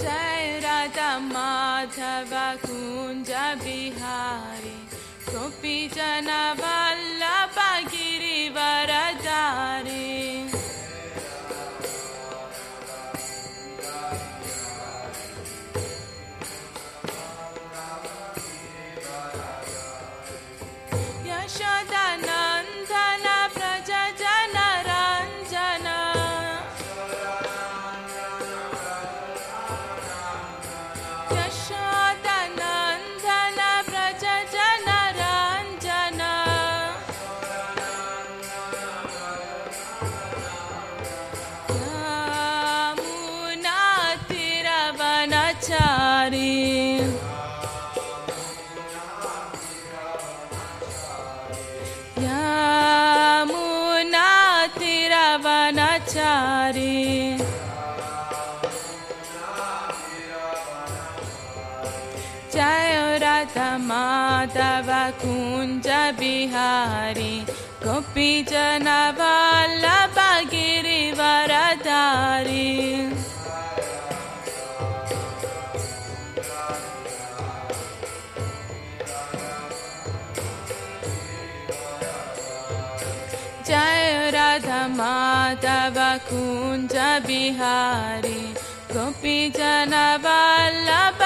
जय राधा माधव बिहारी गोपी जन वल्लभ गिरिवरधारी जय राधा माधव कुञ्ज बिहारी गोपी जन वल्लभ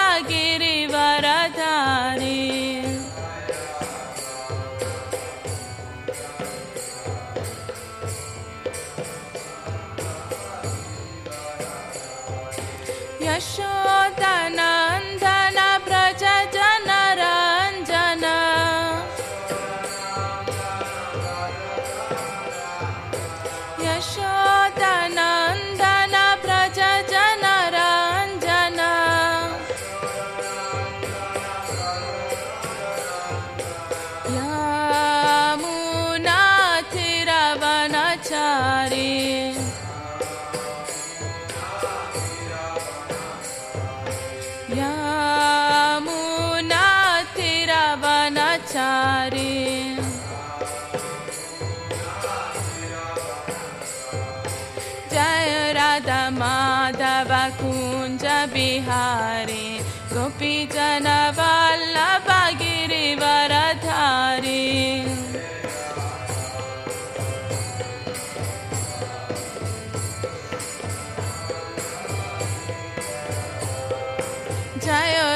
माधव कुञ्ज बिहारे गोपी जनवागिरिवारा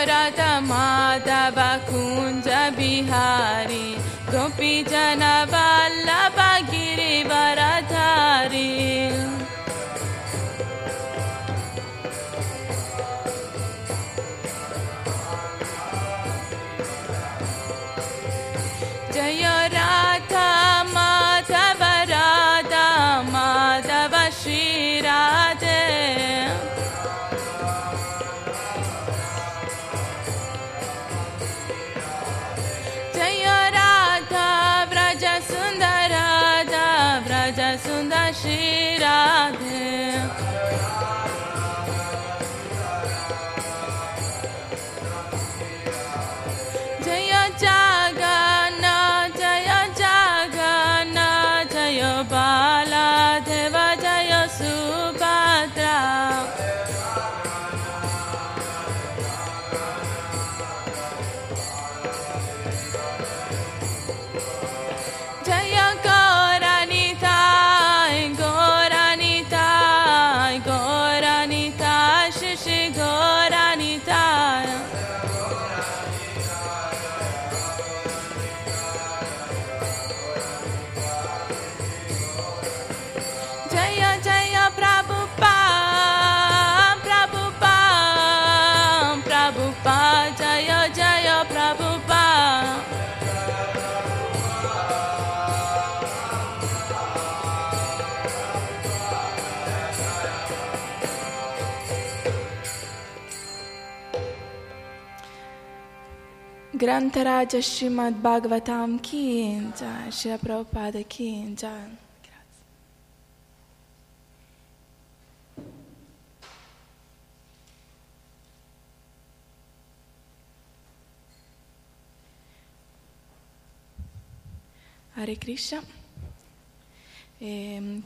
रथ माधव कुञ्ज बिहारी गोपी जनवागिरिवाराधारी Grantaraja Shimad Bhagavatam Ki Jai, Prabhupada Ki Hare Krishna. E,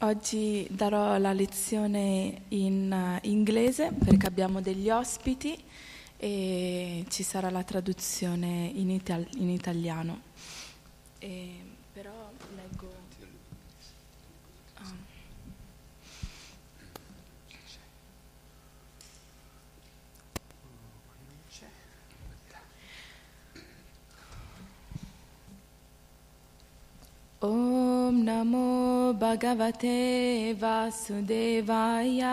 oggi darò la lezione in eh, inglese perché abbiamo degli ospiti e ci sarà la traduzione in, ital- in italiano. E, però leggo. Ah. Om Namo Bhagavate Vasudevaya.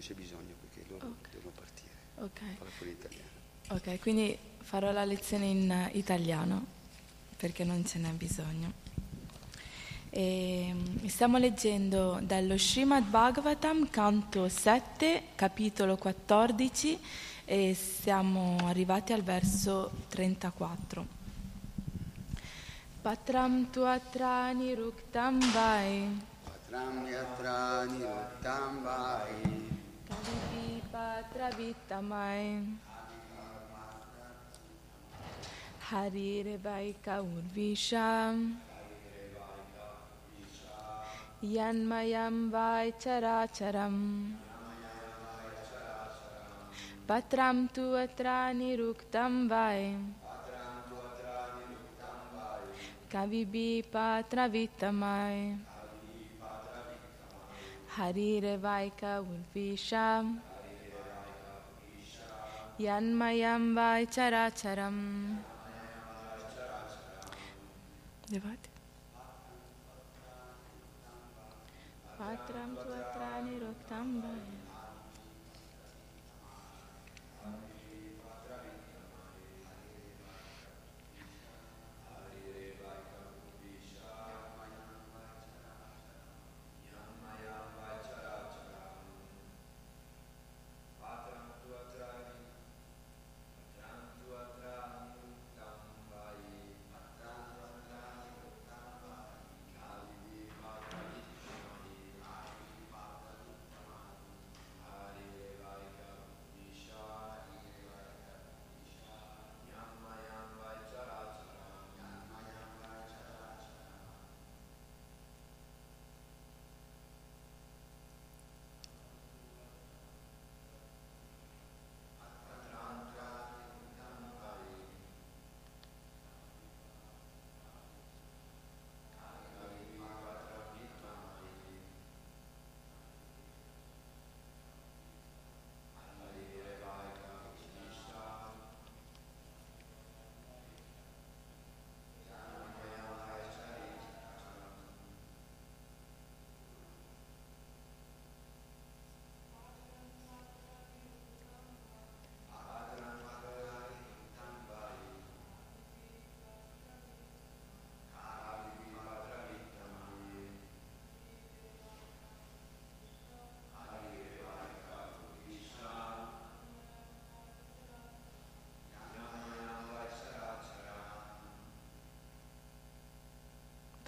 Non c'è bisogno perché loro Ok. devono partire. Ok. Parla pure italiano. Ok, quindi farò la lezione in eh, italiano perché non ce n'è bisogno. E, mm, stiamo leggendo dallo Srimad Bhagavatam, canto 7, capitolo 14 e siamo arrivati al verso 34. Patram tu atra niruktam vai, Patram yatra niruttam vai. Vittamai. Harire vaika urvisham. Yanmayam vai characharam. Patram tu atra niruktam vai. Kavibi patra vittamai. Harire vaika urvisham. Yanmayam vai characharam. Devate. Patram tu atrani roktam vai.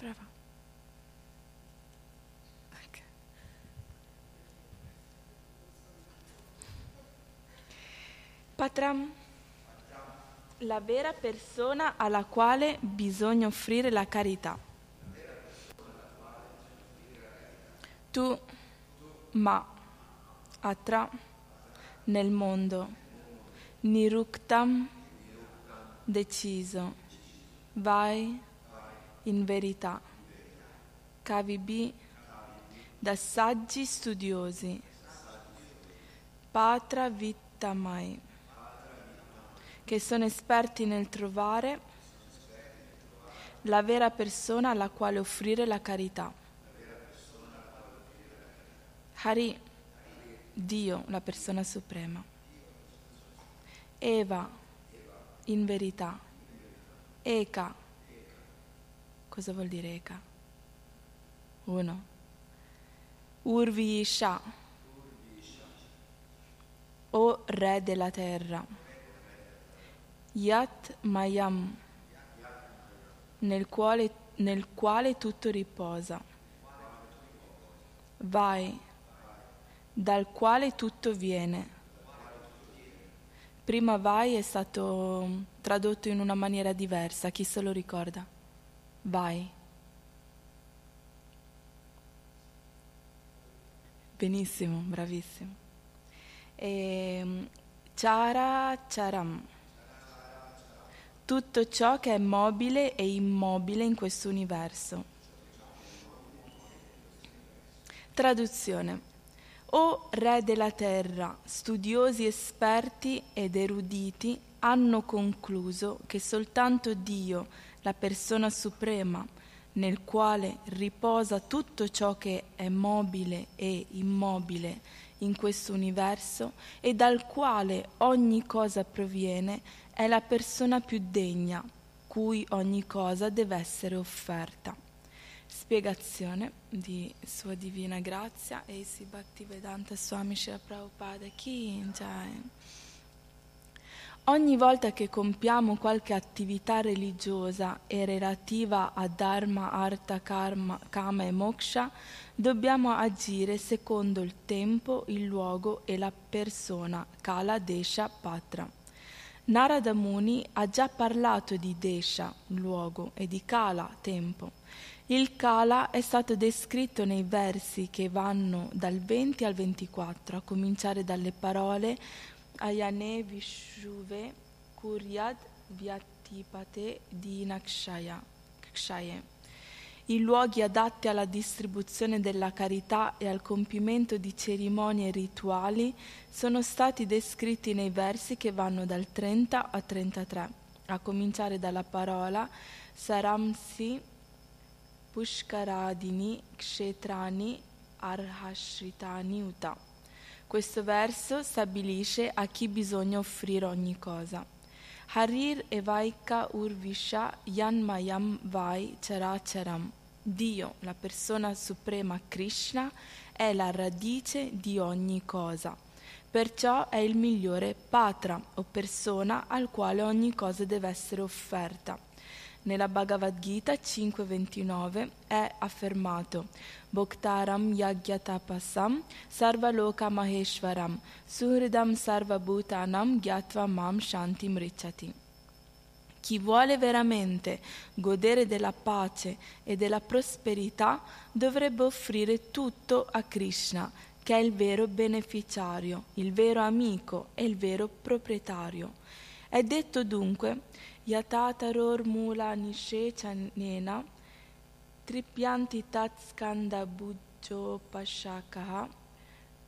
Brava. Patram, la vera persona alla quale bisogna offrire la carità. Tu, ma, atra, nel mondo, niruktam, deciso, vai, in verità, KVB da saggi studiosi, Patra Vittamai, che sono esperti nel trovare la vera persona alla quale offrire la carità. Hari, Dio, la persona suprema. Eva, in verità. Eka. Cosa vuol dire Eka? Uno. Urvisha. O Re della terra. Yat Mayam. Nel quale, nel quale tutto riposa. Vai. Dal quale tutto viene. Prima vai è stato tradotto in una maniera diversa, chi se lo ricorda? Vai. Benissimo, bravissimo. E, chara charam. Tutto ciò che è mobile e immobile in questo universo. Traduzione. O Re della Terra, studiosi esperti ed eruditi hanno concluso che soltanto Dio, la persona suprema, nel quale riposa tutto ciò che è mobile e immobile in questo universo e dal quale ogni cosa proviene, è la persona più degna, cui ogni cosa deve essere offerta. Spiegazione di Sua Divina Grazia e si Bhaktivedanta Swami Shri Prabhupada Ki Jai. Ogni volta che compiamo qualche attività religiosa e relativa a Dharma, Artha, Karma, Kama e Moksha, dobbiamo agire secondo il tempo, il luogo e la persona, Kala, Desha, Patra. Narada Muni ha già parlato di Desha, luogo, e di Kala, tempo. Il Kala è stato descritto nei versi che vanno dal 20 al 24, a cominciare dalle parole Ayane Vishuve Kuryad Vyatipate di Nakshaya. I luoghi adatti alla distribuzione della carità e al compimento di cerimonie rituali sono stati descritti nei versi che vanno dal 30 a 33, a cominciare dalla parola Saramsi Pushkaradini Kshetrani Arhashritani Uta questo verso stabilisce a chi bisogna offrire ogni cosa. Harir Evaika Urvisha Yanmayam Vai Characharam. Dio, la persona suprema Krishna, è la radice di ogni cosa. Perciò è il migliore patra o persona al quale ogni cosa deve essere offerta. Nella Bhagavad Gita 5.29 è affermato Sarvaloka Maheshwaram Suhridam Sarvabhutanam Gyatva Mam Shanti Mrichati. Chi vuole veramente godere della pace e della prosperità dovrebbe offrire tutto a Krishna, che è il vero beneficiario, il vero amico e il vero proprietario. È detto dunque Yatataror mula nishechanena tripyanti bujjo pashakaha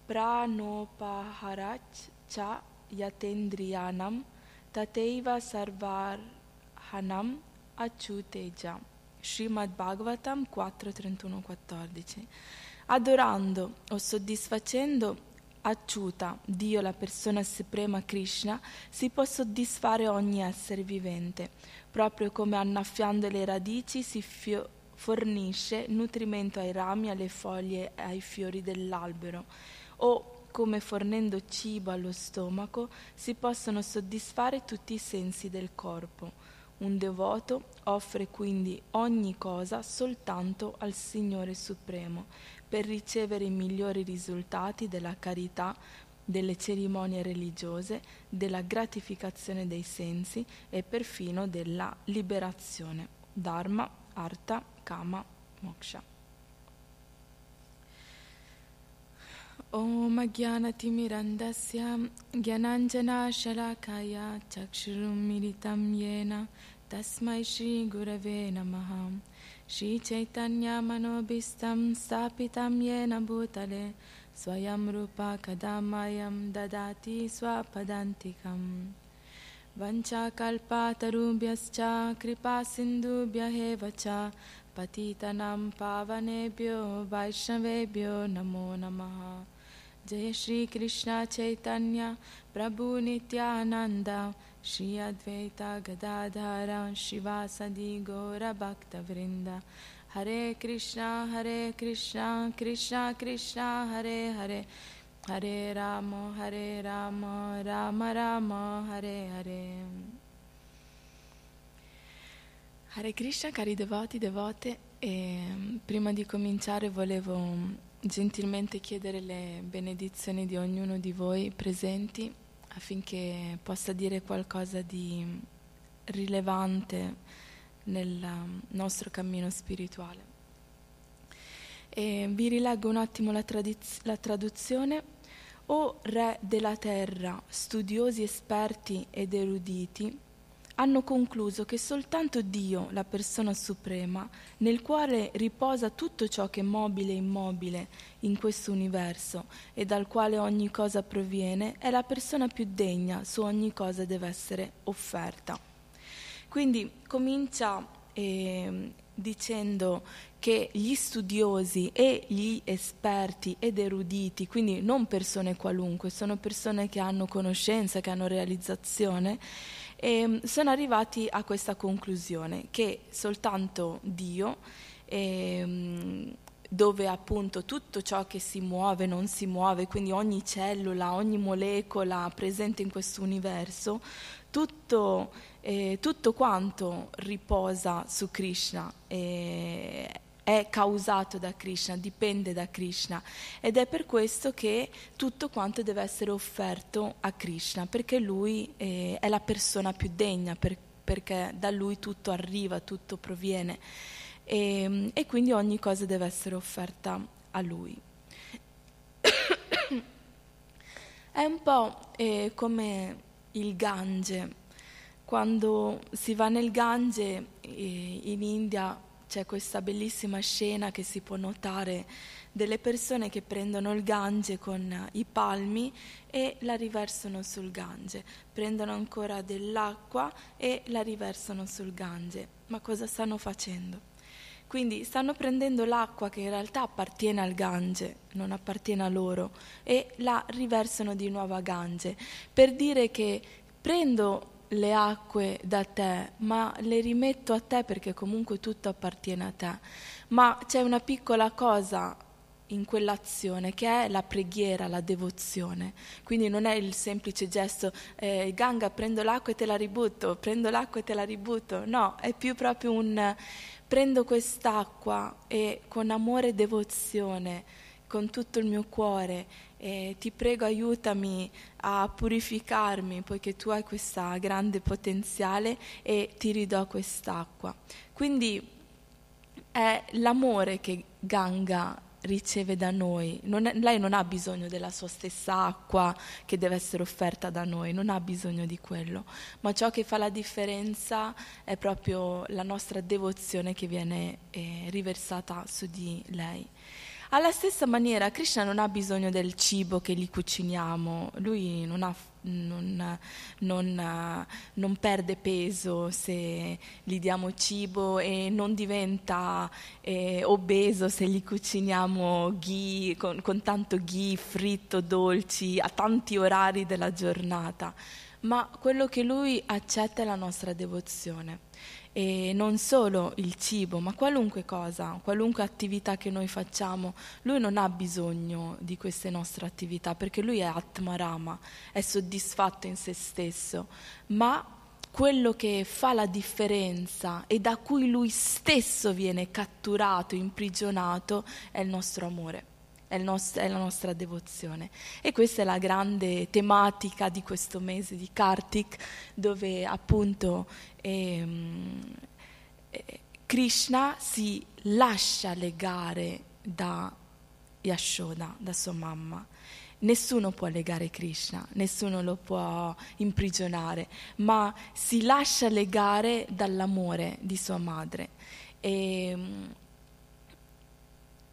pranopaharach cha yatendriyanam tateiva sarvarhanam acciuteja. Srimad Bhagavatam 4.31-14 Adorando o soddisfacendo Acciuta, Dio la persona suprema Krishna, si può soddisfare ogni essere vivente, proprio come annaffiando le radici si fio- fornisce nutrimento ai rami, alle foglie e ai fiori dell'albero, o come fornendo cibo allo stomaco si possono soddisfare tutti i sensi del corpo. Un devoto offre quindi ogni cosa soltanto al Signore Supremo per ricevere i migliori risultati della carità, delle cerimonie religiose, della gratificazione dei sensi e perfino della liberazione. Dharma, Artha, Kama, Moksha. ॐ ज्ञानतिमिरन्दस्य ज्ञानाञ्जनाशलाकाय चक्षुरुन्मिलितं येन तस्मै श्रीगुरवे नमः श्रीचैतन्यमनोभीष्टं स्थापितं येन भूतले स्वयं रूपा कदा मयं ददाति स्वपदान्तिकम् वञ्चाकल्पातरुभ्यश्च कृपासिन्धुभ्य एव पतितनं पावनेभ्यो वैष्णवेभ्यो नमो नमः Jai Shri Krishna Chaitanya Prabhu Nityananda Shri Advaita Gadadhara Shivasadi Gora Bhakta Vrinda Hare Krishna Hare Krishna Krishna Krishna Hare Hare Hare Rama Hare Rama Rama Rama Hare Krishna cari devoti, devote e prima di cominciare volevo gentilmente chiedere le benedizioni di ognuno di voi presenti affinché possa dire qualcosa di rilevante nel nostro cammino spirituale. E vi rileggo un attimo la, tradiz- la traduzione. O re della terra, studiosi esperti ed eruditi, hanno concluso che soltanto Dio, la persona suprema, nel quale riposa tutto ciò che è mobile e immobile in questo universo e dal quale ogni cosa proviene, è la persona più degna, su ogni cosa deve essere offerta. Quindi comincia eh, dicendo che gli studiosi e gli esperti ed eruditi, quindi non persone qualunque, sono persone che hanno conoscenza, che hanno realizzazione, e ehm, sono arrivati a questa conclusione che soltanto Dio, ehm, dove appunto tutto ciò che si muove non si muove, quindi ogni cellula, ogni molecola presente in questo universo, tutto, eh, tutto quanto riposa su Krishna. Eh, è causato da Krishna, dipende da Krishna ed è per questo che tutto quanto deve essere offerto a Krishna, perché lui eh, è la persona più degna, per, perché da lui tutto arriva, tutto proviene e, e quindi ogni cosa deve essere offerta a lui. è un po' eh, come il Gange. Quando si va nel Gange eh, in India c'è questa bellissima scena che si può notare delle persone che prendono il Gange con i palmi e la riversano sul Gange, prendono ancora dell'acqua e la riversano sul Gange. Ma cosa stanno facendo? Quindi stanno prendendo l'acqua che in realtà appartiene al Gange, non appartiene a loro, e la riversano di nuovo a Gange, per dire che prendo le acque da te, ma le rimetto a te perché comunque tutto appartiene a te. Ma c'è una piccola cosa in quell'azione che è la preghiera, la devozione. Quindi non è il semplice gesto eh, Ganga prendo l'acqua e te la ributto, prendo l'acqua e te la ributto. No, è più proprio un prendo quest'acqua e con amore e devozione, con tutto il mio cuore e ti prego aiutami a purificarmi poiché tu hai questa grande potenziale e ti ridò quest'acqua. Quindi è l'amore che Ganga riceve da noi. Non è, lei non ha bisogno della sua stessa acqua che deve essere offerta da noi, non ha bisogno di quello, ma ciò che fa la differenza è proprio la nostra devozione che viene eh, riversata su di lei. Alla stessa maniera Krishna non ha bisogno del cibo che gli cuciniamo, lui non, ha, non, non, non, perde peso se gli diamo cibo e non diventa eh, obeso se gli cuciniamo ghee, con, con tanto ghee fritto, dolci, a tanti orari della giornata, ma quello che lui accetta è la nostra devozione e non solo il cibo, ma qualunque cosa, qualunque attività che noi facciamo, lui non ha bisogno di queste nostre attività perché lui è Atmarama, è soddisfatto in se stesso, ma quello che fa la differenza e da cui lui stesso viene catturato, imprigionato, è il nostro amore è, nostro, è, la nostra devozione. E questa è la grande tematica di questo mese di Kartik, dove appunto ehm, eh, Krishna si lascia legare da Yashoda, da sua mamma. Nessuno può legare Krishna, nessuno lo può imprigionare, ma si lascia legare dall'amore di sua madre. E, ehm,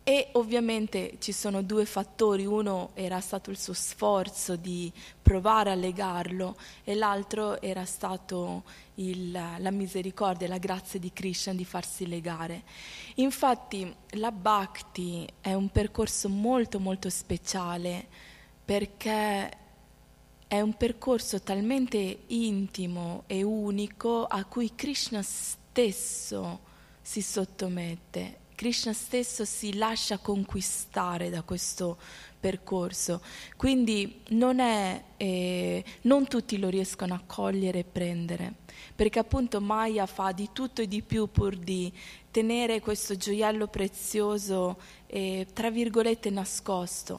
e ovviamente ci sono due fattori, uno era stato il suo sforzo di provare a legarlo e l'altro era stato il, la misericordia, la grazia di Krishna di farsi legare. Infatti la bhakti è un percorso molto molto speciale perché è un percorso talmente intimo e unico a cui Krishna stesso si sottomette. Krishna stesso si lascia conquistare da questo percorso. Quindi non, è, eh, non tutti lo riescono a cogliere e prendere, perché appunto Maya fa di tutto e di più pur di tenere questo gioiello prezioso, eh, tra virgolette, nascosto.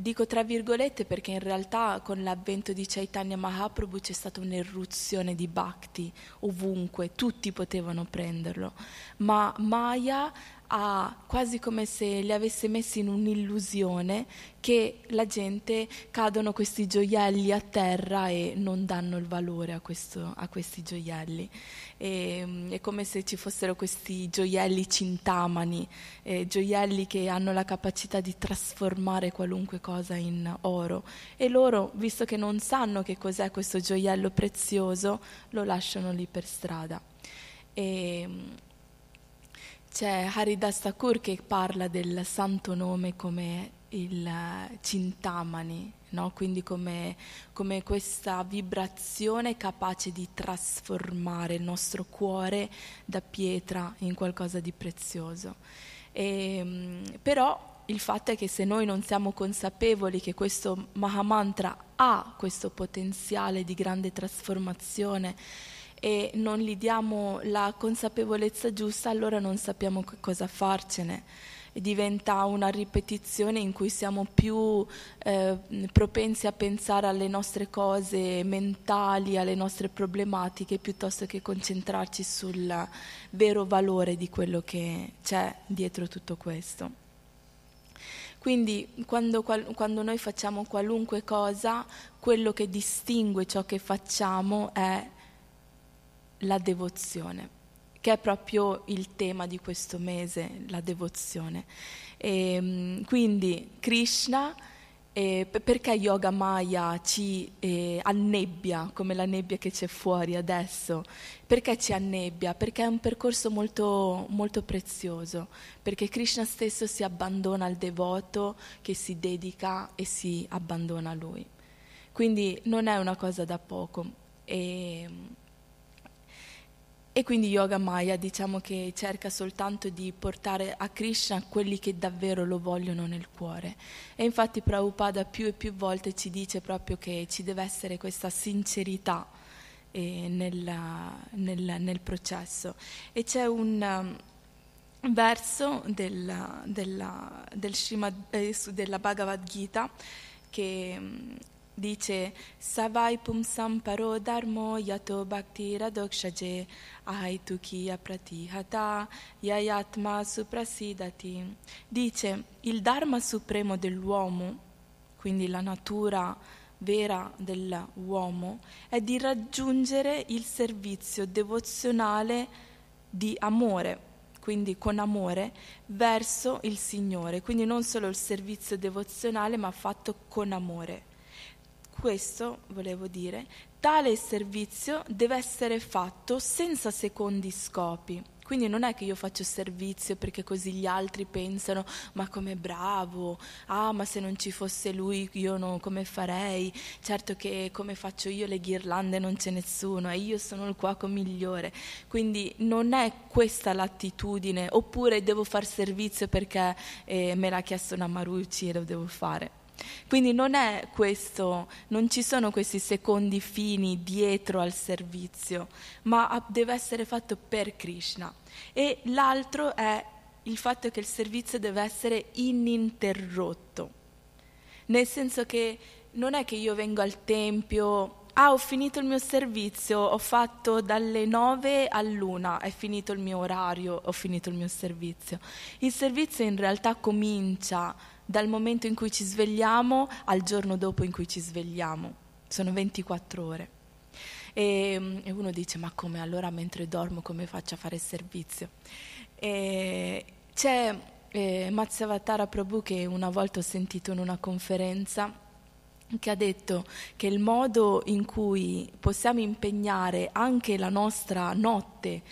Dico tra virgolette perché in realtà con l'avvento di Chaitanya Mahaprabhu c'è stata un'eruzione di bhakti ovunque, tutti potevano prenderlo, ma Maya ha quasi come se li avesse messi in un'illusione che la gente cadono questi gioielli a terra e non danno il valore a, questo, a questi gioielli. E, mm, è come se ci fossero questi gioielli cintamani, eh, gioielli che hanno la capacità di trasformare qualunque cosa in oro. E loro, visto che non sanno che cos'è questo gioiello prezioso, lo lasciano lì per strada. E, mm, c'è Haridas Thakur che parla del santo nome come il Cintamani, no? quindi come, come, questa vibrazione capace di trasformare il nostro cuore da pietra in qualcosa di prezioso. E, però il fatto è che se noi non siamo consapevoli che questo Mahamantra ha questo potenziale di grande trasformazione, e non gli diamo la consapevolezza giusta, allora non sappiamo cosa farcene. Diventa una ripetizione in cui siamo più eh, propensi a pensare alle nostre cose mentali, alle nostre problematiche, piuttosto che concentrarci sul vero valore di quello che c'è dietro tutto questo. Quindi quando, quando, noi facciamo qualunque cosa, quello che distingue ciò che facciamo è la devozione, che è proprio il tema di questo mese, la devozione. E, ehm, quindi Krishna, eh, perché Yoga Maya ci eh, annebbia come la nebbia che c'è fuori adesso? Perché ci annebbia? Perché è un percorso molto, molto prezioso, perché Krishna stesso si abbandona al devoto che si dedica e si abbandona a lui. Quindi non è una cosa da poco. E, e quindi Yoga Maya diciamo che cerca soltanto di portare a Krishna quelli che davvero lo vogliono nel cuore. E infatti Prabhupada più e più volte ci dice proprio che ci deve essere questa sincerità eh, nel, nel, nel, processo. E c'è un um, verso del, della, del Srimad, eh, della Bhagavad Gita che um, dice Savai pumsam paro dharmo yato bhakti radokshaje ahaitukiya pratihata yayatma suprasidati. Dice il dharma supremo dell'uomo, quindi la natura vera dell'uomo, è di raggiungere il servizio devozionale di amore quindi con amore, verso il Signore. Quindi non solo il servizio devozionale, ma fatto con amore. Questo volevo dire, tale servizio deve essere fatto senza secondi scopi. Quindi non è che io faccio servizio perché così gli altri pensano ma come bravo, ah ma se non ci fosse lui io non, come farei, certo che come faccio io le ghirlande non c'è nessuno e io sono il cuoco migliore. Quindi non è questa l'attitudine, oppure devo far servizio perché eh, me l'ha chiesto una Marucci e lo devo fare. Quindi non è questo, non ci sono questi secondi fini dietro al servizio, ma deve essere fatto per Krishna. E l'altro è il fatto che il servizio deve essere ininterrotto, nel senso che non è che io vengo al tempio ah ho finito il mio servizio, ho fatto dalle 9 all'una, è finito il mio orario, ho finito il mio servizio. Il servizio in realtà comincia dal momento in cui ci svegliamo al giorno dopo in cui ci svegliamo. Sono 24 ore. E, e uno dice, ma come allora mentre dormo come faccio a fare il servizio? E c'è eh, Matsyavatara Prabhu che una volta ho sentito in una conferenza che ha detto che il modo in cui possiamo impegnare anche la nostra notte,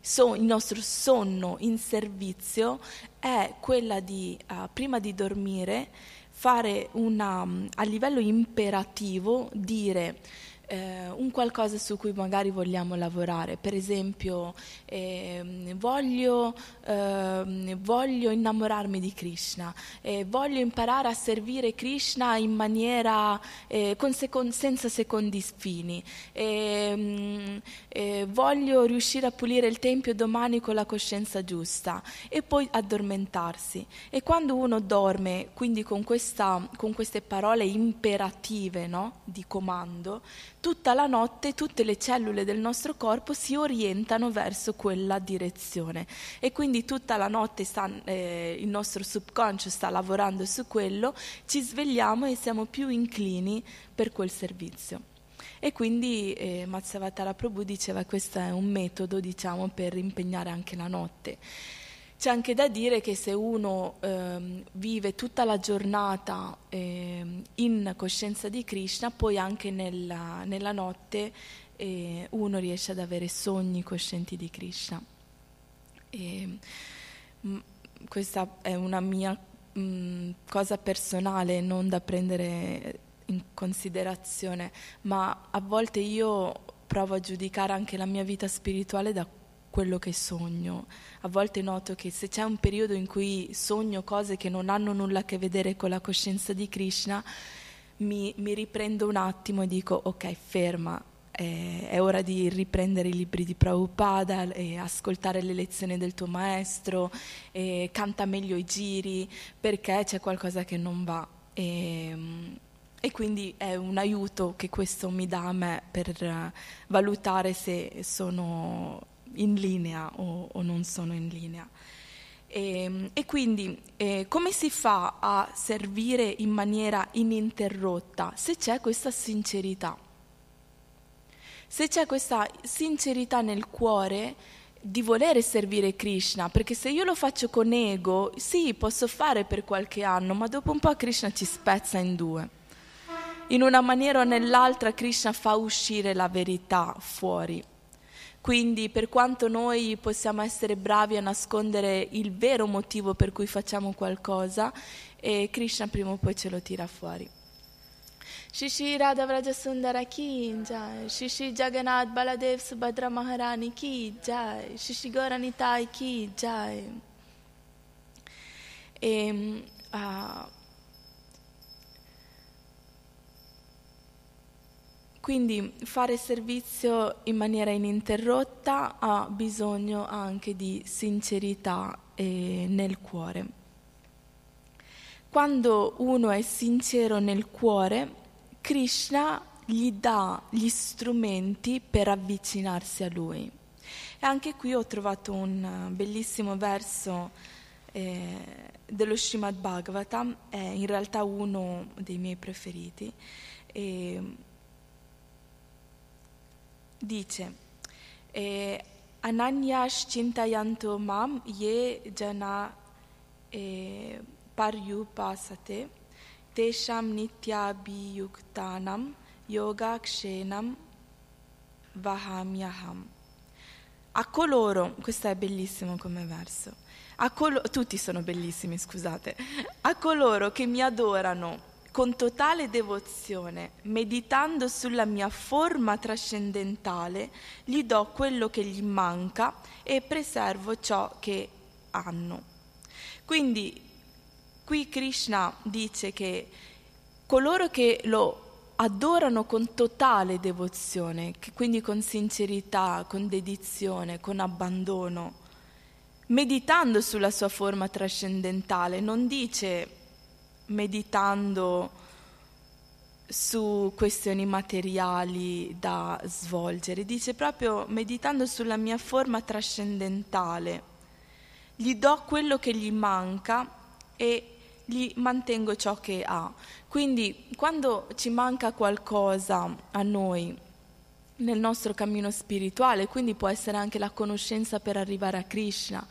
so- il nostro sonno in servizio è quella di, uh, prima di dormire, fare una, a livello imperativo dire eh, un qualcosa su cui magari vogliamo lavorare, per esempio eh, voglio, eh, voglio, innamorarmi di Krishna, voglio imparare a servire Krishna in maniera eh, second, senza secondi fini, ehm, eh, voglio riuscire a pulire il tempio domani con la coscienza giusta e poi addormentarsi. E quando uno dorme, quindi con, questa, con queste parole imperative no? di comando, tutta la notte tutte le cellule del nostro corpo si orientano verso quella direzione e quindi tutta la notte sta, eh, il nostro subconscio sta lavorando su quello, ci svegliamo e siamo più inclini per quel servizio. E quindi eh, Mazzavatara Prabhu diceva che questo è un metodo diciamo, per impegnare anche la notte. C'è anche da dire che se uno ehm, vive tutta la giornata ehm, in coscienza di Krishna, poi anche nella, nella notte eh, uno riesce ad avere sogni coscienti di Krishna. E, mh, questa è una mia mh, cosa personale, non da prendere in considerazione, ma a volte io provo a giudicare anche la mia vita spirituale da quello che sogno. A volte noto che se c'è un periodo in cui sogno cose che non hanno nulla a che vedere con la coscienza di Krishna, mi, mi riprendo un attimo e dico ok, ferma, è, è, ora di riprendere i libri di Prabhupada e ascoltare le lezioni del tuo maestro, e canta meglio i giri perché c'è qualcosa che non va. E, e quindi è un aiuto che questo mi dà a me per valutare se sono in linea o, o non sono in linea. E, ehm, e quindi eh, come si fa a servire in maniera ininterrotta se c'è questa sincerità? Se c'è questa sincerità nel cuore di volere servire Krishna, perché se io lo faccio con ego, sì, posso fare per qualche anno, ma dopo un po' Krishna ci spezza in due. In una maniera o nell'altra Krishna fa uscire la verità fuori. Quindi per quanto noi possiamo essere bravi a nascondere il vero motivo per cui facciamo qualcosa, eh, Krishna prima o poi ce lo tira fuori. Shishi Radha Vraja Sundara ki jai, Shishi Jagannath Baladev Subhadra Maharani ki jai, Shishi Goranitai ki jai. E, uh, Quindi fare servizio in maniera ininterrotta ha bisogno anche di sincerità nel cuore. Quando uno è sincero nel cuore, Krishna gli dà gli strumenti per avvicinarsi a lui. E anche qui ho trovato un bellissimo verso eh, dello Srimad Bhagavatam, è in realtà uno dei miei preferiti. E, dice eh, Ananyash chintayanto mam ye jana eh, paryupasate tesham nityabhiyuktanam yogakshenam vahamyaham. A coloro, questo è bellissimo come verso, colo, tutti sono bellissimi, scusate, a coloro che mi adorano con totale devozione, meditando sulla mia forma trascendentale, gli do quello che gli manca e preservo ciò che hanno. Quindi qui Krishna dice che coloro che lo adorano con totale devozione, quindi con sincerità, con dedizione, con abbandono, meditando sulla sua forma trascendentale, non dice meditando su questioni materiali da svolgere, dice proprio meditando sulla mia forma trascendentale, gli do quello che gli manca e gli mantengo ciò che ha. Quindi quando ci manca qualcosa a noi nel nostro cammino spirituale, quindi può essere anche la conoscenza per arrivare a Krishna,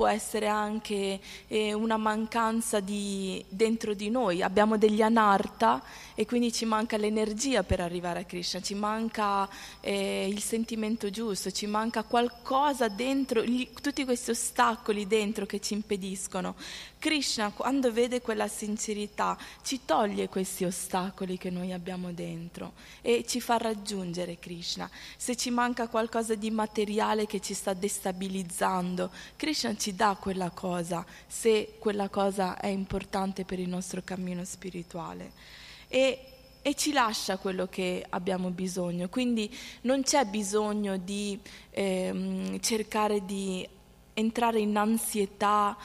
può essere anche eh, una mancanza di, dentro di noi. Abbiamo degli anarta e quindi ci manca l'energia per arrivare a Krishna, ci manca eh, il sentimento giusto, ci manca qualcosa dentro, gli, tutti questi ostacoli dentro che ci impediscono. Krishna, quando vede quella sincerità, ci toglie questi ostacoli che noi abbiamo dentro e ci fa raggiungere Krishna. Se ci manca qualcosa di materiale che ci sta destabilizzando, Krishna ci dà quella cosa, se quella cosa è importante per il nostro cammino spirituale. E e ci lascia quello che abbiamo bisogno. Quindi non c'è bisogno di ehm, cercare di entrare in ansietà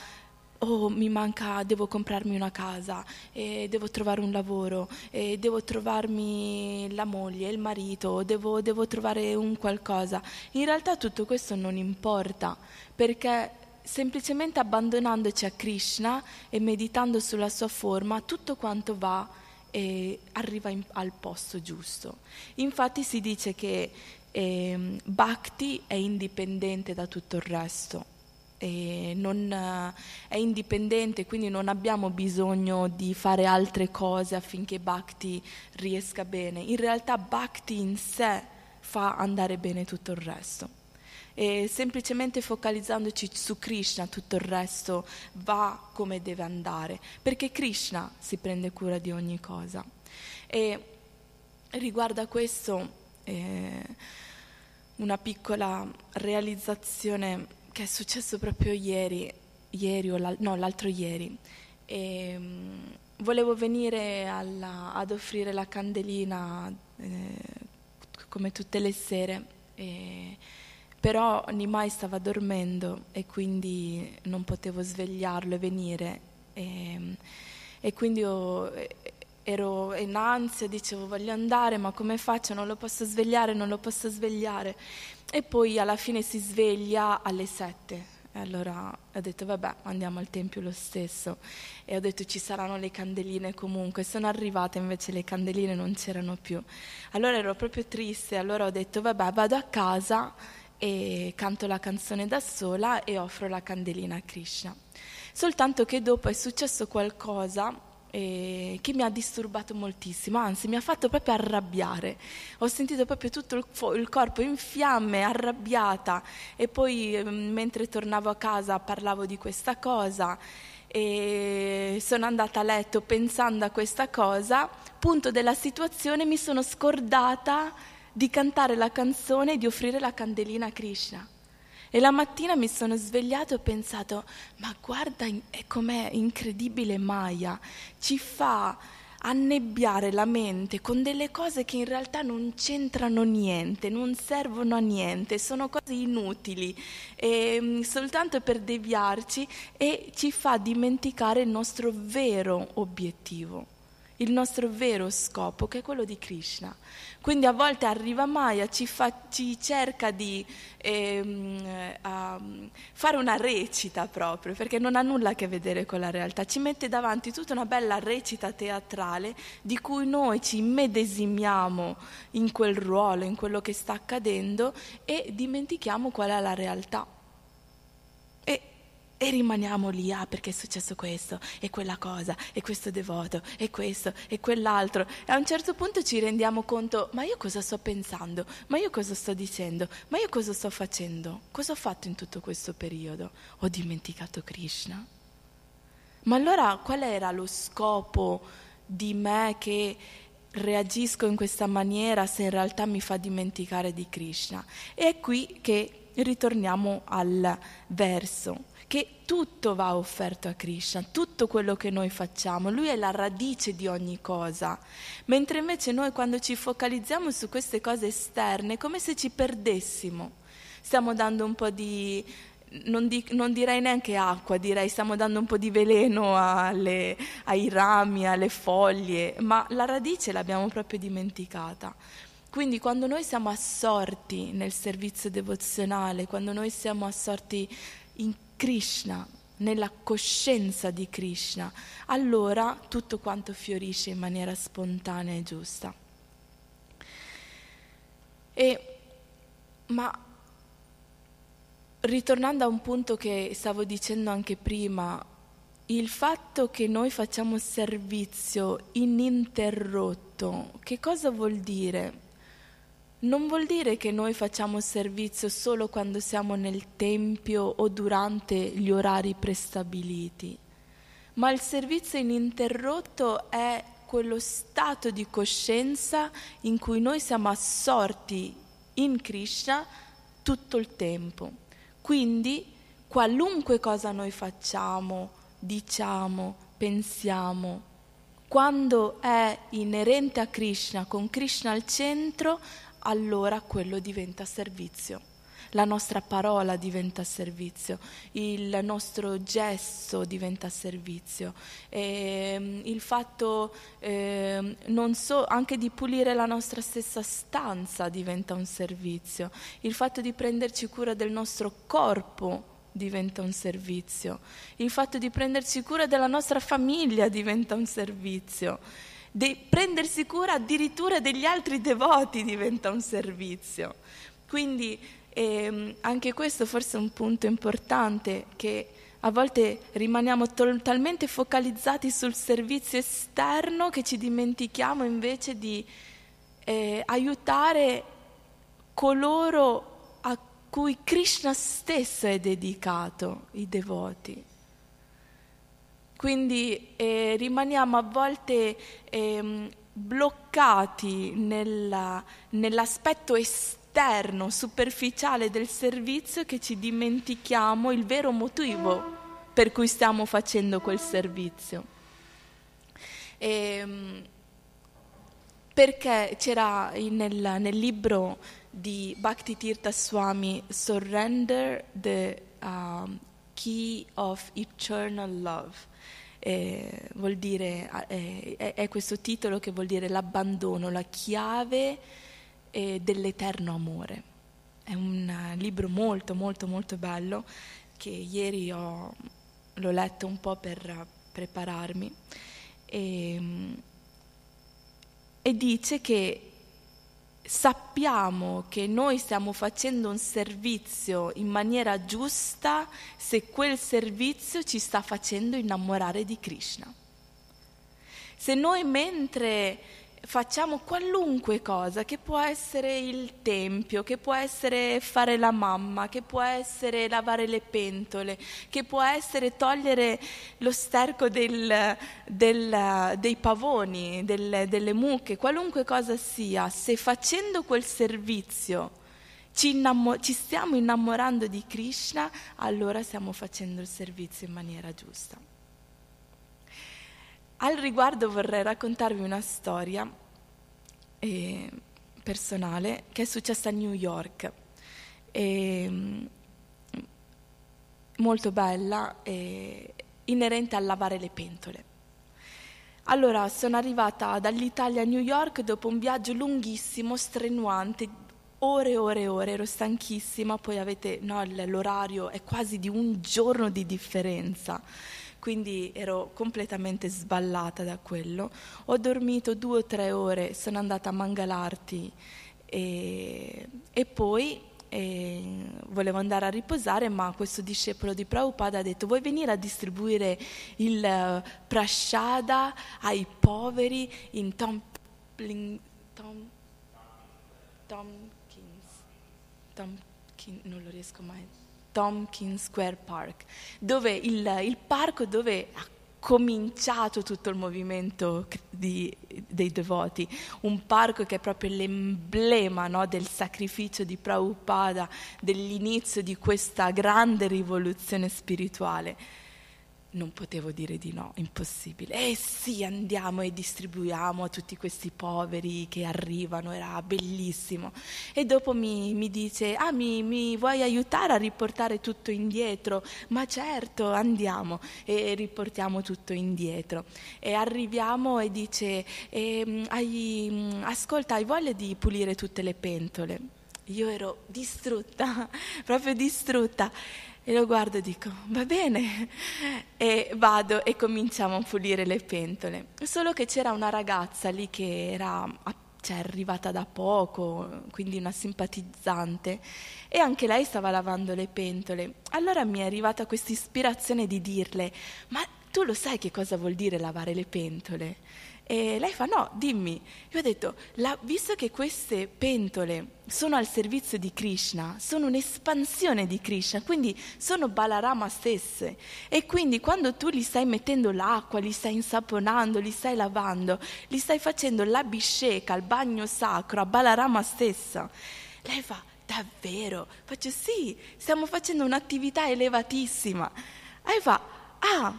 oh mi manca, devo comprarmi una casa, eh, devo trovare un lavoro, eh, devo trovarmi la moglie, il marito, devo, devo trovare un qualcosa. In realtà tutto questo non importa, perché semplicemente abbandonandoci a Krishna e meditando sulla sua forma, tutto quanto va e arriva in, al posto giusto. Infatti si dice che eh, Bhakti è indipendente da tutto il resto non, eh, è indipendente, quindi non abbiamo bisogno di fare altre cose affinché Bhakti riesca bene. In realtà Bhakti in sé fa andare bene tutto il resto. E semplicemente focalizzandoci su Krishna tutto il resto va come deve andare, perché Krishna si prende cura di ogni cosa. E riguardo a questo, eh, una piccola realizzazione che è successo proprio ieri, ieri o l'al- no, l'altro ieri. E, um, volevo venire alla, ad offrire la candelina eh, come tutte le sere, e, però Nimai stava dormendo e quindi non potevo svegliarlo e venire. E, e quindi ho, ero in ansia, dicevo voglio andare, ma come faccio? Non lo posso svegliare, non lo posso svegliare e poi alla fine si sveglia alle sette. E allora ho detto vabbè andiamo al tempio lo stesso e ho detto ci saranno le candeline comunque, sono arrivate invece le candeline non c'erano più. Allora ero proprio triste, allora ho detto vabbè vado a casa e canto la canzone da sola e offro la candelina a Krishna. Soltanto che dopo è successo qualcosa eh, che mi ha disturbato moltissimo, anzi mi ha fatto proprio arrabbiare. Ho sentito proprio tutto il, il corpo in fiamme, arrabbiata e poi eh, mentre tornavo a casa parlavo di questa cosa e sono andata a letto pensando a questa cosa, punto della situazione mi sono scordata di cantare la canzone e di offrire la candelina a Krishna. E la mattina mi sono svegliato e ho pensato, ma guarda com'è incredibile Maya, ci fa annebbiare la mente con delle cose che in realtà non c'entrano niente, non servono a niente, sono cose inutili, eh, soltanto per deviarci e ci fa dimenticare il nostro vero obiettivo il nostro vero scopo, che è quello di Krishna. Quindi a volte arriva Maya, ci, fa, ci cerca di ehm, um, fare una recita proprio, perché non ha nulla a che vedere con la realtà, ci mette davanti tutta una bella recita teatrale di cui noi ci medesimiamo in quel ruolo, in quello che sta accadendo e dimentichiamo qual è la realtà. E rimaniamo lì, ah perché è successo questo e quella cosa e questo devoto e questo e quell'altro. E a un certo punto ci rendiamo conto, ma io cosa sto pensando? Ma io cosa sto dicendo? Ma io cosa sto facendo? Cosa ho fatto in tutto questo periodo? Ho dimenticato Krishna? Ma allora qual era lo scopo di me che reagisco in questa maniera se in realtà mi fa dimenticare di Krishna? E è qui che ritorniamo al verso che tutto va offerto a Krishna, tutto quello che noi facciamo, lui è la radice di ogni cosa, mentre invece noi quando ci focalizziamo su queste cose esterne è come se ci perdessimo, stiamo dando un po' di, non, di, non direi neanche acqua, direi stiamo dando un po' di veleno alle, ai rami, alle foglie, ma la radice l'abbiamo proprio dimenticata. Quindi quando noi siamo assorti nel servizio devozionale, quando noi siamo assorti in Krishna, nella coscienza di Krishna, allora tutto quanto fiorisce in maniera spontanea e giusta. E, ma ritornando a un punto che stavo dicendo anche prima, il fatto che noi facciamo servizio ininterrotto, che cosa vuol dire? Non vuol dire che noi facciamo servizio solo quando siamo nel tempio o durante gli orari prestabiliti, ma il servizio ininterrotto è quello stato di coscienza in cui noi siamo assorti in Krishna tutto il tempo. Quindi qualunque cosa noi facciamo, diciamo, pensiamo, quando è inerente a Krishna, con Krishna al centro, allora quello diventa servizio. La nostra parola diventa servizio, il nostro gesto diventa servizio, e, ehm, il fatto eh, so, anche di pulire la nostra stessa stanza diventa un servizio, il fatto di prenderci cura del nostro corpo diventa un servizio, il fatto di prendersi cura della nostra famiglia diventa un servizio. De prendersi cura addirittura degli altri devoti diventa un servizio. Quindi ehm, anche questo forse è un punto importante che a volte rimaniamo totalmente focalizzati sul servizio esterno che ci dimentichiamo invece di eh, aiutare coloro a cui Krishna stesso è dedicato, i devoti. Quindi eh, rimaniamo a volte eh, bloccati nella, nell'aspetto esterno superficiale del servizio che ci dimentichiamo il vero motivo per cui stiamo facendo quel servizio. E, ehm, perché c'era nel, nel, libro di Bhakti Tirtha Swami Surrender the um, Key of Eternal Love. Eh, vuol dire, eh, è, è questo titolo che vuol dire l'abbandono, la chiave e dell'eterno amore. È un libro molto molto molto bello che ieri ho, l'ho letto un po' per prepararmi e, e dice che sappiamo che noi stiamo facendo un servizio in maniera giusta se quel servizio ci sta facendo innamorare di Krishna. Se noi mentre facciamo qualunque cosa, che può essere il tempio, che può essere fare la mamma, che può essere lavare le pentole, che può essere togliere lo sterco del, del, dei pavoni, del, delle mucche, qualunque cosa sia, se facendo quel servizio ci, innamo- ci stiamo innamorando di Krishna, allora stiamo facendo il servizio in maniera giusta. Al riguardo vorrei raccontarvi una storia eh, personale che è successa a New York. E, mm, molto bella, e inerente a lavare le pentole. Allora, sono arrivata dall'Italia a New York dopo un viaggio lunghissimo, strenuante, ore e ore e ore, ero stanchissima, poi avete, no, l'orario è quasi di un giorno di differenza quindi ero completamente sballata da quello. Ho dormito due o tre ore, sono andata a Mangalarti e, e poi e volevo andare a riposare, ma questo discepolo di Prabhupada ha detto vuoi venire a distribuire il uh, prashada ai poveri in Tom, Tom, Tompkins, Tompkins, non lo riesco mai Tompkins Square Park, dove il, il parco dove ha cominciato tutto il movimento di, dei devoti, un parco che è proprio l'emblema no, del sacrificio di Prabhupada, dell'inizio di questa grande rivoluzione spirituale non potevo dire di no, impossibile. Eh sì, andiamo e distribuiamo a tutti questi poveri che arrivano, era bellissimo. E dopo mi, mi dice, ah mi, mi, vuoi aiutare a riportare tutto indietro? Ma certo, andiamo e riportiamo tutto indietro. E arriviamo e dice, eh, hai, ascolta, hai voglia di pulire tutte le pentole? Io ero distrutta, proprio distrutta. E lo guardo e dico, va bene, e vado e cominciamo a pulire le pentole. Solo che c'era una ragazza lì che era cioè, arrivata da poco, quindi una simpatizzante, e anche lei stava lavando le pentole. Allora mi è arrivata questa ispirazione di dirle, ma tu lo sai che cosa vuol dire lavare le pentole? E lei fa no, dimmi. Io ho detto, la, visto che queste pentole sono al servizio di Krishna, sono un'espansione di Krishna, quindi sono Balarama stesse. E quindi quando tu li stai mettendo l'acqua, li stai insaponando, li stai lavando, li stai facendo l'abhisheka, il bagno sacro a Balarama stessa. Lei fa, davvero? Faccio sì, stiamo facendo un'attività elevatissima. Lei fa, ah,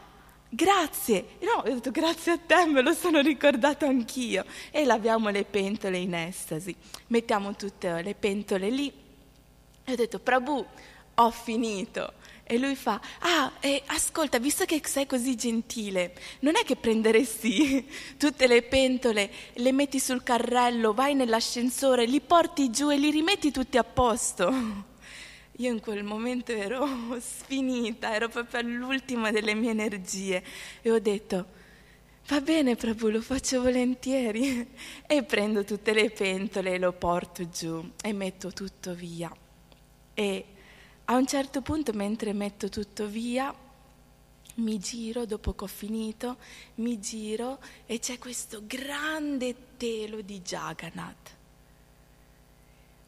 Grazie, no, ho detto grazie a te, me lo sono ricordato anch'io. E laviamo le pentole in estasi, mettiamo tutte le pentole lì. E ho detto, Prabhu, ho finito. E lui fa, ah, eh, ascolta, visto che sei così gentile, non è che prenderesti tutte le pentole, le metti sul carrello, vai nell'ascensore, li porti giù e li rimetti tutti a posto? Io in quel momento ero sfinita, ero proprio all'ultima delle mie energie e ho detto, va bene Prabhu, lo faccio volentieri. E prendo tutte le pentole e lo porto giù e metto tutto via. E a un certo punto, mentre metto tutto via, mi giro, dopo che ho finito, mi giro e c'è questo grande telo di Jagannath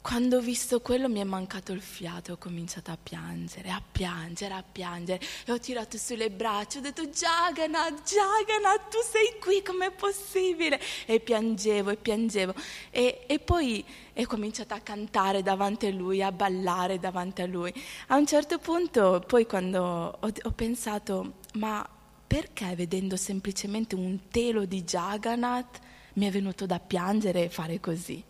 quando ho visto quello mi è mancato il fiato, ho cominciato a piangere, a piangere, a piangere e ho tirato sulle braccia, ho detto Jagannath, Jagannath, tu sei qui, com'è possibile? E piangevo e piangevo e, e poi ho cominciato a cantare davanti a lui, a ballare davanti a lui. A un certo punto, poi quando ho, ho pensato, ma perché vedendo semplicemente un telo di Jagannath mi è venuto da piangere e fare così?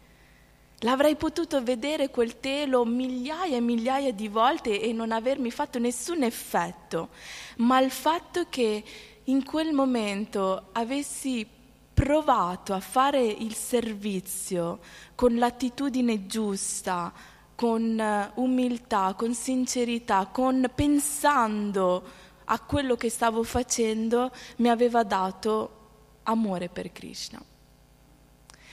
L'avrei potuto vedere quel telo migliaia e migliaia di volte e non avermi fatto nessun effetto, ma il fatto che in quel momento avessi provato a fare il servizio con l'attitudine giusta, con eh, umiltà, con sincerità, con pensando a quello che stavo facendo, mi aveva dato amore per Krishna.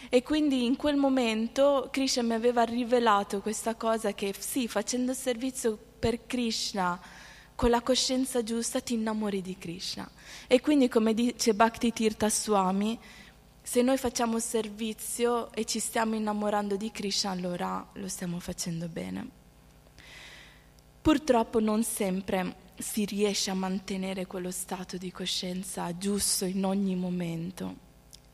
E quindi in quel momento Krishna mi aveva rivelato questa cosa che sì, facendo servizio per Krishna, con la coscienza giusta ti innamori di Krishna. E quindi come dice Bhakti Tirtha Swami, se noi facciamo servizio e ci stiamo innamorando di Krishna, allora lo stiamo facendo bene. Purtroppo non sempre si riesce a mantenere quello stato di coscienza giusto in ogni momento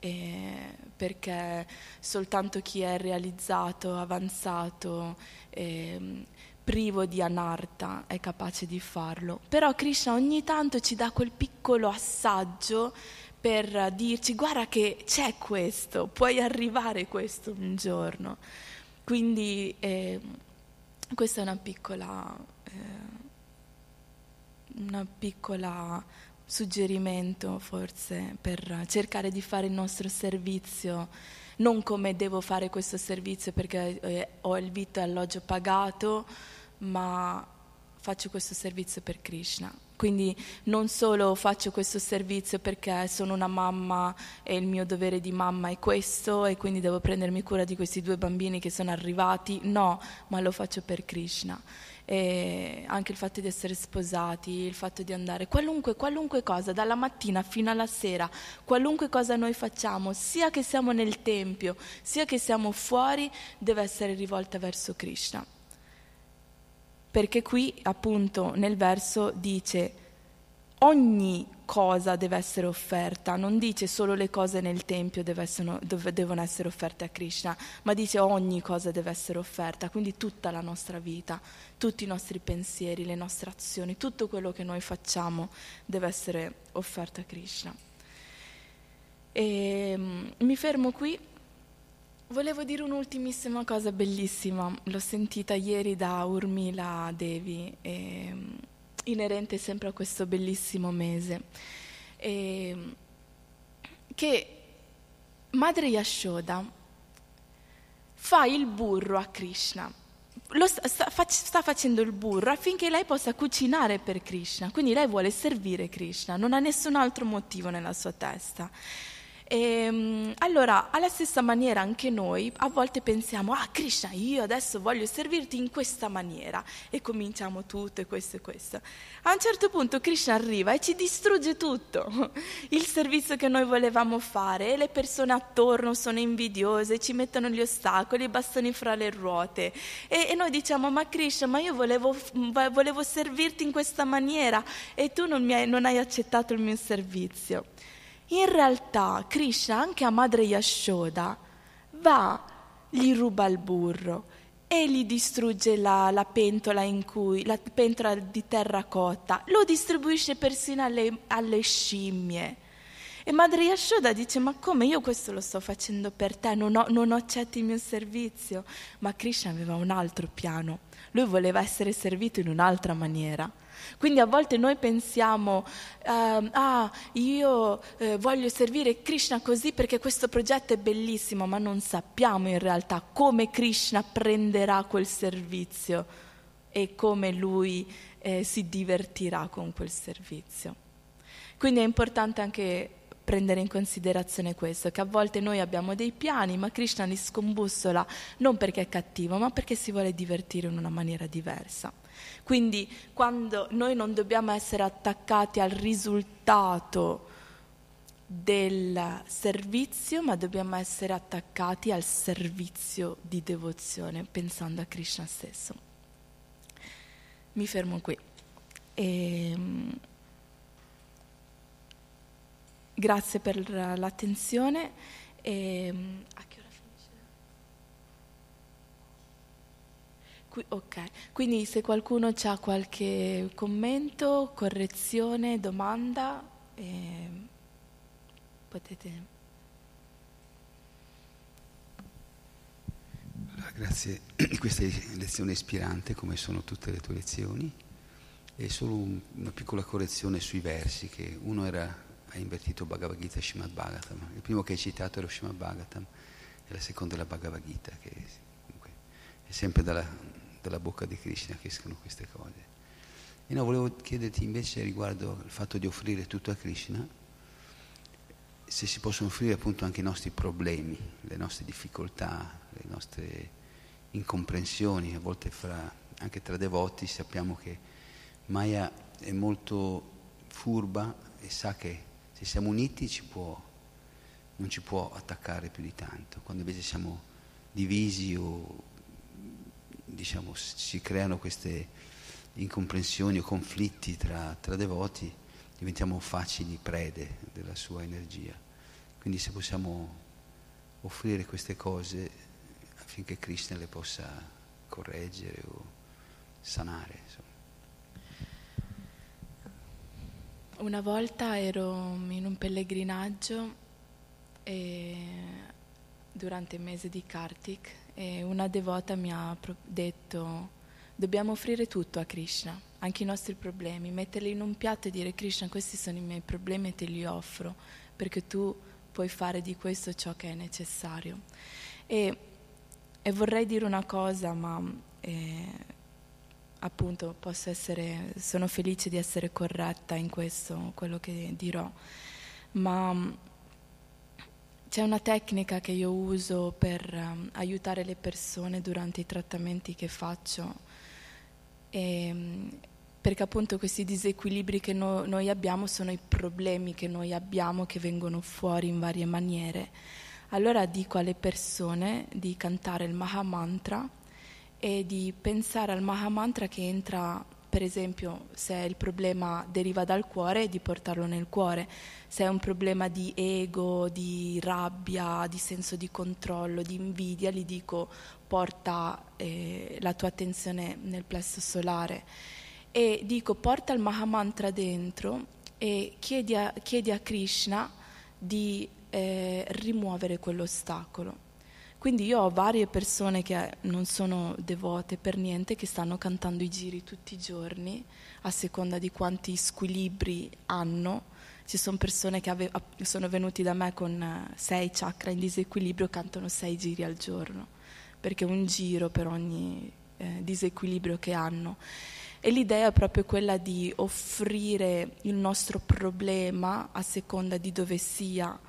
eh, perché soltanto chi è realizzato, avanzato, eh, privo di anarta è capace di farlo. Però Krishna ogni tanto ci dà quel piccolo assaggio per dirci guarda che c'è questo, puoi arrivare questo un giorno. Quindi eh, questa è una piccola, eh, una piccola suggerimento forse per cercare di fare il nostro servizio, non come devo fare questo servizio perché eh, ho il vitto e alloggio pagato, ma faccio questo servizio per Krishna. Quindi non solo faccio questo servizio perché sono una mamma e il mio dovere di mamma è questo e quindi devo prendermi cura di questi due bambini che sono arrivati, no, ma lo faccio per Krishna e anche il fatto di essere sposati, il fatto di andare, qualunque, qualunque cosa, dalla mattina fino alla sera, qualunque cosa noi facciamo, sia che siamo nel Tempio, sia che siamo fuori, deve essere rivolta verso Krishna. Perché qui appunto nel verso dice ogni cosa deve essere offerta, non dice solo le cose nel Tempio essere, devono essere offerte a Krishna, ma dice ogni cosa deve essere offerta, quindi tutta la nostra vita, tutti i nostri pensieri, le nostre azioni, tutto quello che noi facciamo deve essere offerto a Krishna. E, um, mi fermo qui. Volevo dire un'ultimissima cosa bellissima, l'ho sentita ieri da Urmila Devi. E, um, inerente sempre a questo bellissimo mese, e, che Madre Yashoda fa il burro a Krishna. Sta, sta, sta, facendo il burro affinché lei possa cucinare per Krishna, quindi lei vuole servire Krishna, non ha nessun altro motivo nella sua testa. E, mm, allora, alla stessa maniera anche noi a volte pensiamo, ah Krishna, io adesso voglio servirti in questa maniera e cominciamo tutto e questo e questo. A un certo punto Krishna arriva e ci distrugge tutto, il servizio che noi volevamo fare e le persone attorno sono invidiose, ci mettono gli ostacoli, i bastoni fra le ruote e, e noi diciamo, ma Krishna, ma io volevo, volevo servirti in questa maniera e tu non, hai, non hai accettato il mio servizio. In realtà Krishna, anche a madre Yashoda, va, gli ruba il burro e gli distrugge la, la, pentola in cui, la pentola di terracotta, lo distribuisce persino alle, alle scimmie. E Madre Yashoda dice: Ma come io questo lo sto facendo per te? Non, ho, non accetti il mio servizio. Ma Krishna aveva un altro piano. Lui voleva essere servito in un'altra maniera. Quindi a volte noi pensiamo, uh, ah, io eh, voglio servire Krishna così perché questo progetto è bellissimo, ma non sappiamo in realtà come Krishna prenderà quel servizio e come lui eh, si divertirà con quel servizio. Quindi è importante anche prendere in considerazione questo, che a volte noi abbiamo dei piani, ma Krishna li scombussola non perché è cattivo, ma perché si vuole divertire in una maniera diversa. Quindi quando noi non dobbiamo essere attaccati al risultato del servizio, ma dobbiamo essere attaccati al servizio di devozione, pensando a Krishna stesso. Mi fermo qui. E, ehm, grazie per l'attenzione. E, ehm, ok, quindi se qualcuno ha qualche commento, correzione, domanda, eh, potete... Allora, grazie. Di questa lezione ispirante come sono tutte le tue lezioni. E solo un, una piccola correzione sui versi che uno era ha invertito Bhagavad Gita e Srimad Bhagavatam il primo che hai citato era Srimad Bhagavatam e la seconda è la Bhagavad Gita che comunque è sempre dalla, dalla bocca di Krishna che escono queste cose. E no, volevo chiederti invece riguardo il fatto di offrire tutto a Krishna, se si possono offrire appunto anche i nostri problemi, le nostre difficoltà, le nostre incomprensioni, a volte fra, anche tra devoti sappiamo che Maya è molto furba e sa che se siamo uniti ci può, non ci può attaccare più di tanto, quando invece siamo divisi o diciamo, si creano queste incomprensioni o conflitti tra, tra devoti, diventiamo facili prede della sua energia. Quindi se possiamo offrire queste cose affinché Krishna le possa correggere o sanare. Insomma. Una volta ero in un pellegrinaggio durante il mese di Kartik e una devota mi ha detto dobbiamo offrire tutto a Krishna, anche i nostri problemi, metterli in un piatto e dire Krishna questi sono i miei problemi e te li offro perché tu puoi fare di questo ciò che è necessario. E, e vorrei dire una cosa, ma eh, appunto posso essere, sono felice di essere corretta in questo, quello che dirò, ma c'è una tecnica che io uso per um, aiutare le persone durante i trattamenti che faccio, e, ehm, perché appunto questi disequilibri che no, noi abbiamo sono i problemi che noi abbiamo che vengono fuori in varie maniere. Allora dico alle persone di cantare il Maha Mantra e di pensare al Maha Mantra che entra per esempio se il problema deriva dal cuore, di portarlo nel cuore, se è un problema di ego, di rabbia, di senso di controllo, di invidia, gli dico porta eh, la tua attenzione nel plesso solare e dico porta il Mahamantra dentro e chiedi a, chiedi a Krishna di eh, rimuovere quell'ostacolo. Quindi io ho varie persone che non sono devote per niente, che stanno cantando i giri tutti i giorni, a seconda di quanti squilibri hanno. Ci sono persone che ave- sono venuti da me con eh, sei chakra in disequilibrio, cantano sei giri al giorno, perché un giro per ogni eh, disequilibrio che hanno. E l'idea è proprio quella di offrire il nostro problema a seconda di dove sia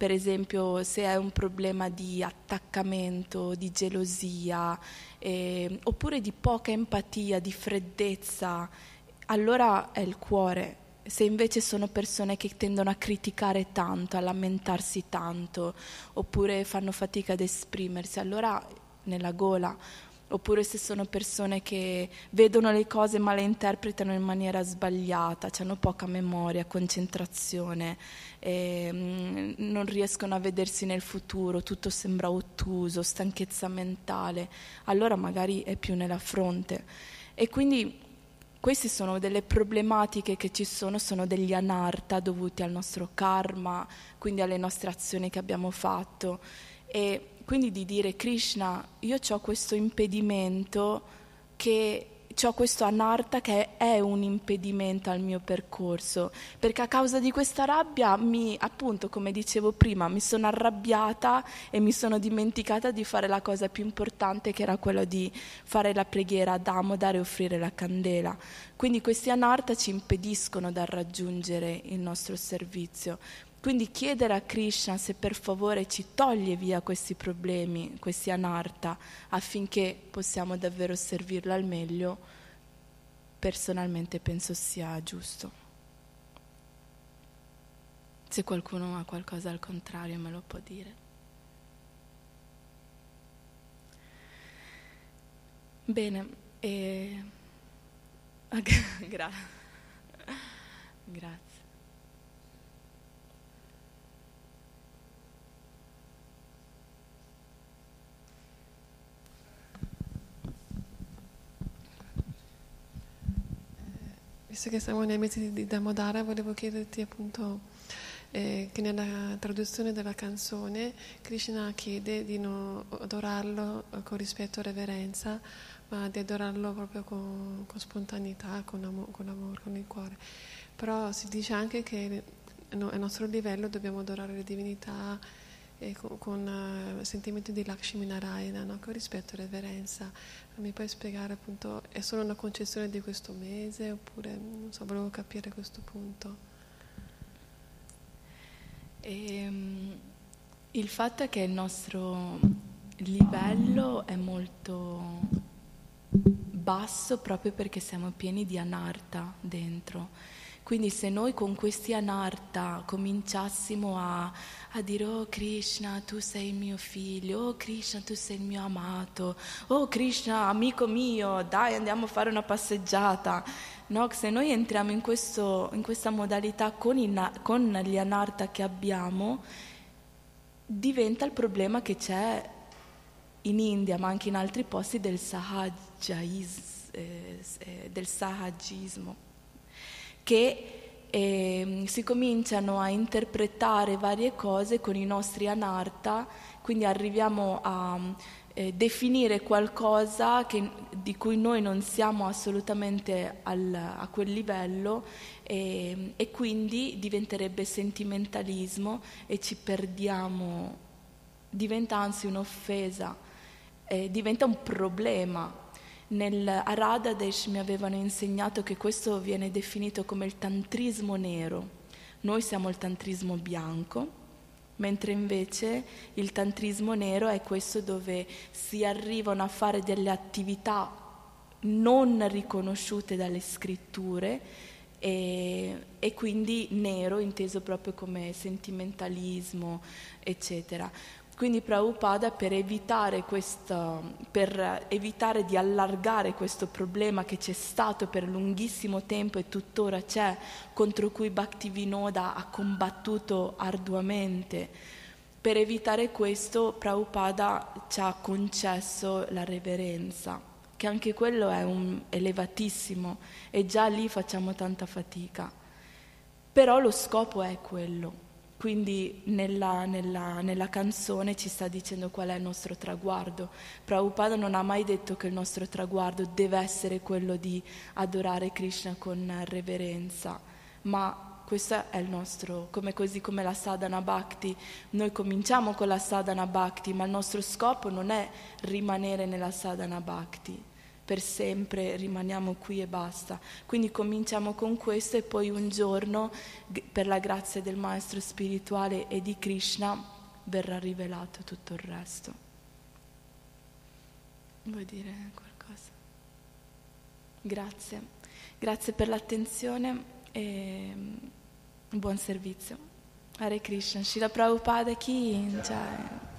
per esempio se hai un problema di attaccamento, di gelosia, eh, oppure di poca empatia, di freddezza, allora è il cuore. Se invece sono persone che tendono a criticare tanto, a lamentarsi tanto, oppure fanno fatica ad esprimersi, allora nella gola oppure se sono persone che vedono le cose ma le interpretano in maniera sbagliata, hanno poca memoria, concentrazione, eh, non riescono a vedersi nel futuro, tutto sembra ottuso, stanchezza mentale, allora magari è più nella fronte. E quindi queste sono delle problematiche che ci sono, sono degli anarta dovuti al nostro karma, quindi alle nostre azioni che abbiamo fatto. E quindi di dire Krishna, io ho questo impedimento che ho questo anarta che è un impedimento al mio percorso, perché a causa di questa rabbia mi, appunto, come dicevo prima, mi sono arrabbiata e mi sono dimenticata di fare la cosa più importante che era quella di fare la preghiera ad Amodare e offrire la candela. Quindi questi anarta ci impediscono da raggiungere il nostro servizio. Quindi chiedere a Krishna se per favore ci toglie via questi problemi, questi anarta, affinché possiamo davvero servirlo al meglio, personalmente penso sia giusto. Se qualcuno ha qualcosa al contrario me lo può dire. Bene, e... Gra- grazie. Visto che siamo nei mesi di Damodara, volevo chiederti appunto eh, che nella traduzione della canzone Krishna chiede di non adorarlo con rispetto e reverenza, ma di adorarlo proprio con, con spontaneità, con, amore, con amore, con il cuore. Però si dice anche che a nostro livello dobbiamo adorare le divinità e con, con uh, sentimento di Lakshmi Narayana, no? con rispetto e reverenza. Mi puoi spiegare appunto, è solo una concezione di questo mese oppure, non so, volevo capire questo punto. E, um, il fatto è che il nostro livello è molto basso proprio perché siamo pieni di anarta dentro quindi se noi con questi anarta cominciassimo a, a, dire oh Krishna tu sei il mio figlio, oh Krishna tu sei il mio amato, oh Krishna amico mio, dai andiamo a fare una passeggiata. No, se noi entriamo in, questo, in questa modalità con, in, con gli anarta che abbiamo, diventa il problema che c'è in India, ma anche in altri posti del, sahajais, eh, eh del sahagismo che eh, si cominciano a interpretare varie cose con i nostri anarta, quindi arriviamo a eh, definire qualcosa che, di cui noi non siamo assolutamente al, a quel livello e, e quindi diventerebbe sentimentalismo e ci perdiamo, diventa anzi un'offesa, eh, diventa un problema nel Aradadesh mi avevano insegnato che questo viene definito come il tantrismo nero. Noi siamo il tantrismo bianco, mentre invece il tantrismo nero è questo dove si arrivano a fare delle attività non riconosciute dalle scritture e, e, quindi nero inteso proprio come sentimentalismo, eccetera. Quindi Prabhupada per evitare, questo, per evitare di allargare questo problema che c'è stato per lunghissimo tempo e tuttora c'è, contro cui Bhaktivinoda ha combattuto arduamente, per evitare questo Prabhupada ci ha concesso la reverenza, che anche quello è un elevatissimo e già lì facciamo tanta fatica. Però lo scopo è quello quindi nella, nella, nella, canzone ci sta dicendo qual è il nostro traguardo. Prabhupada non ha mai detto che il nostro traguardo deve essere quello di adorare Krishna con reverenza, ma questo è il nostro, come così come la sadhana bhakti, noi cominciamo con la sadhana bhakti, ma il nostro scopo non è rimanere nella sadhana bhakti, per sempre, rimaniamo qui e basta. Quindi cominciamo con questo e poi un giorno, per la grazia del Maestro spirituale e di Krishna, verrà rivelato tutto il resto. Vuoi dire qualcosa? Grazie. Grazie per l'attenzione e buon servizio. Hare Krishna. Shila Prabhupada Ki Jai.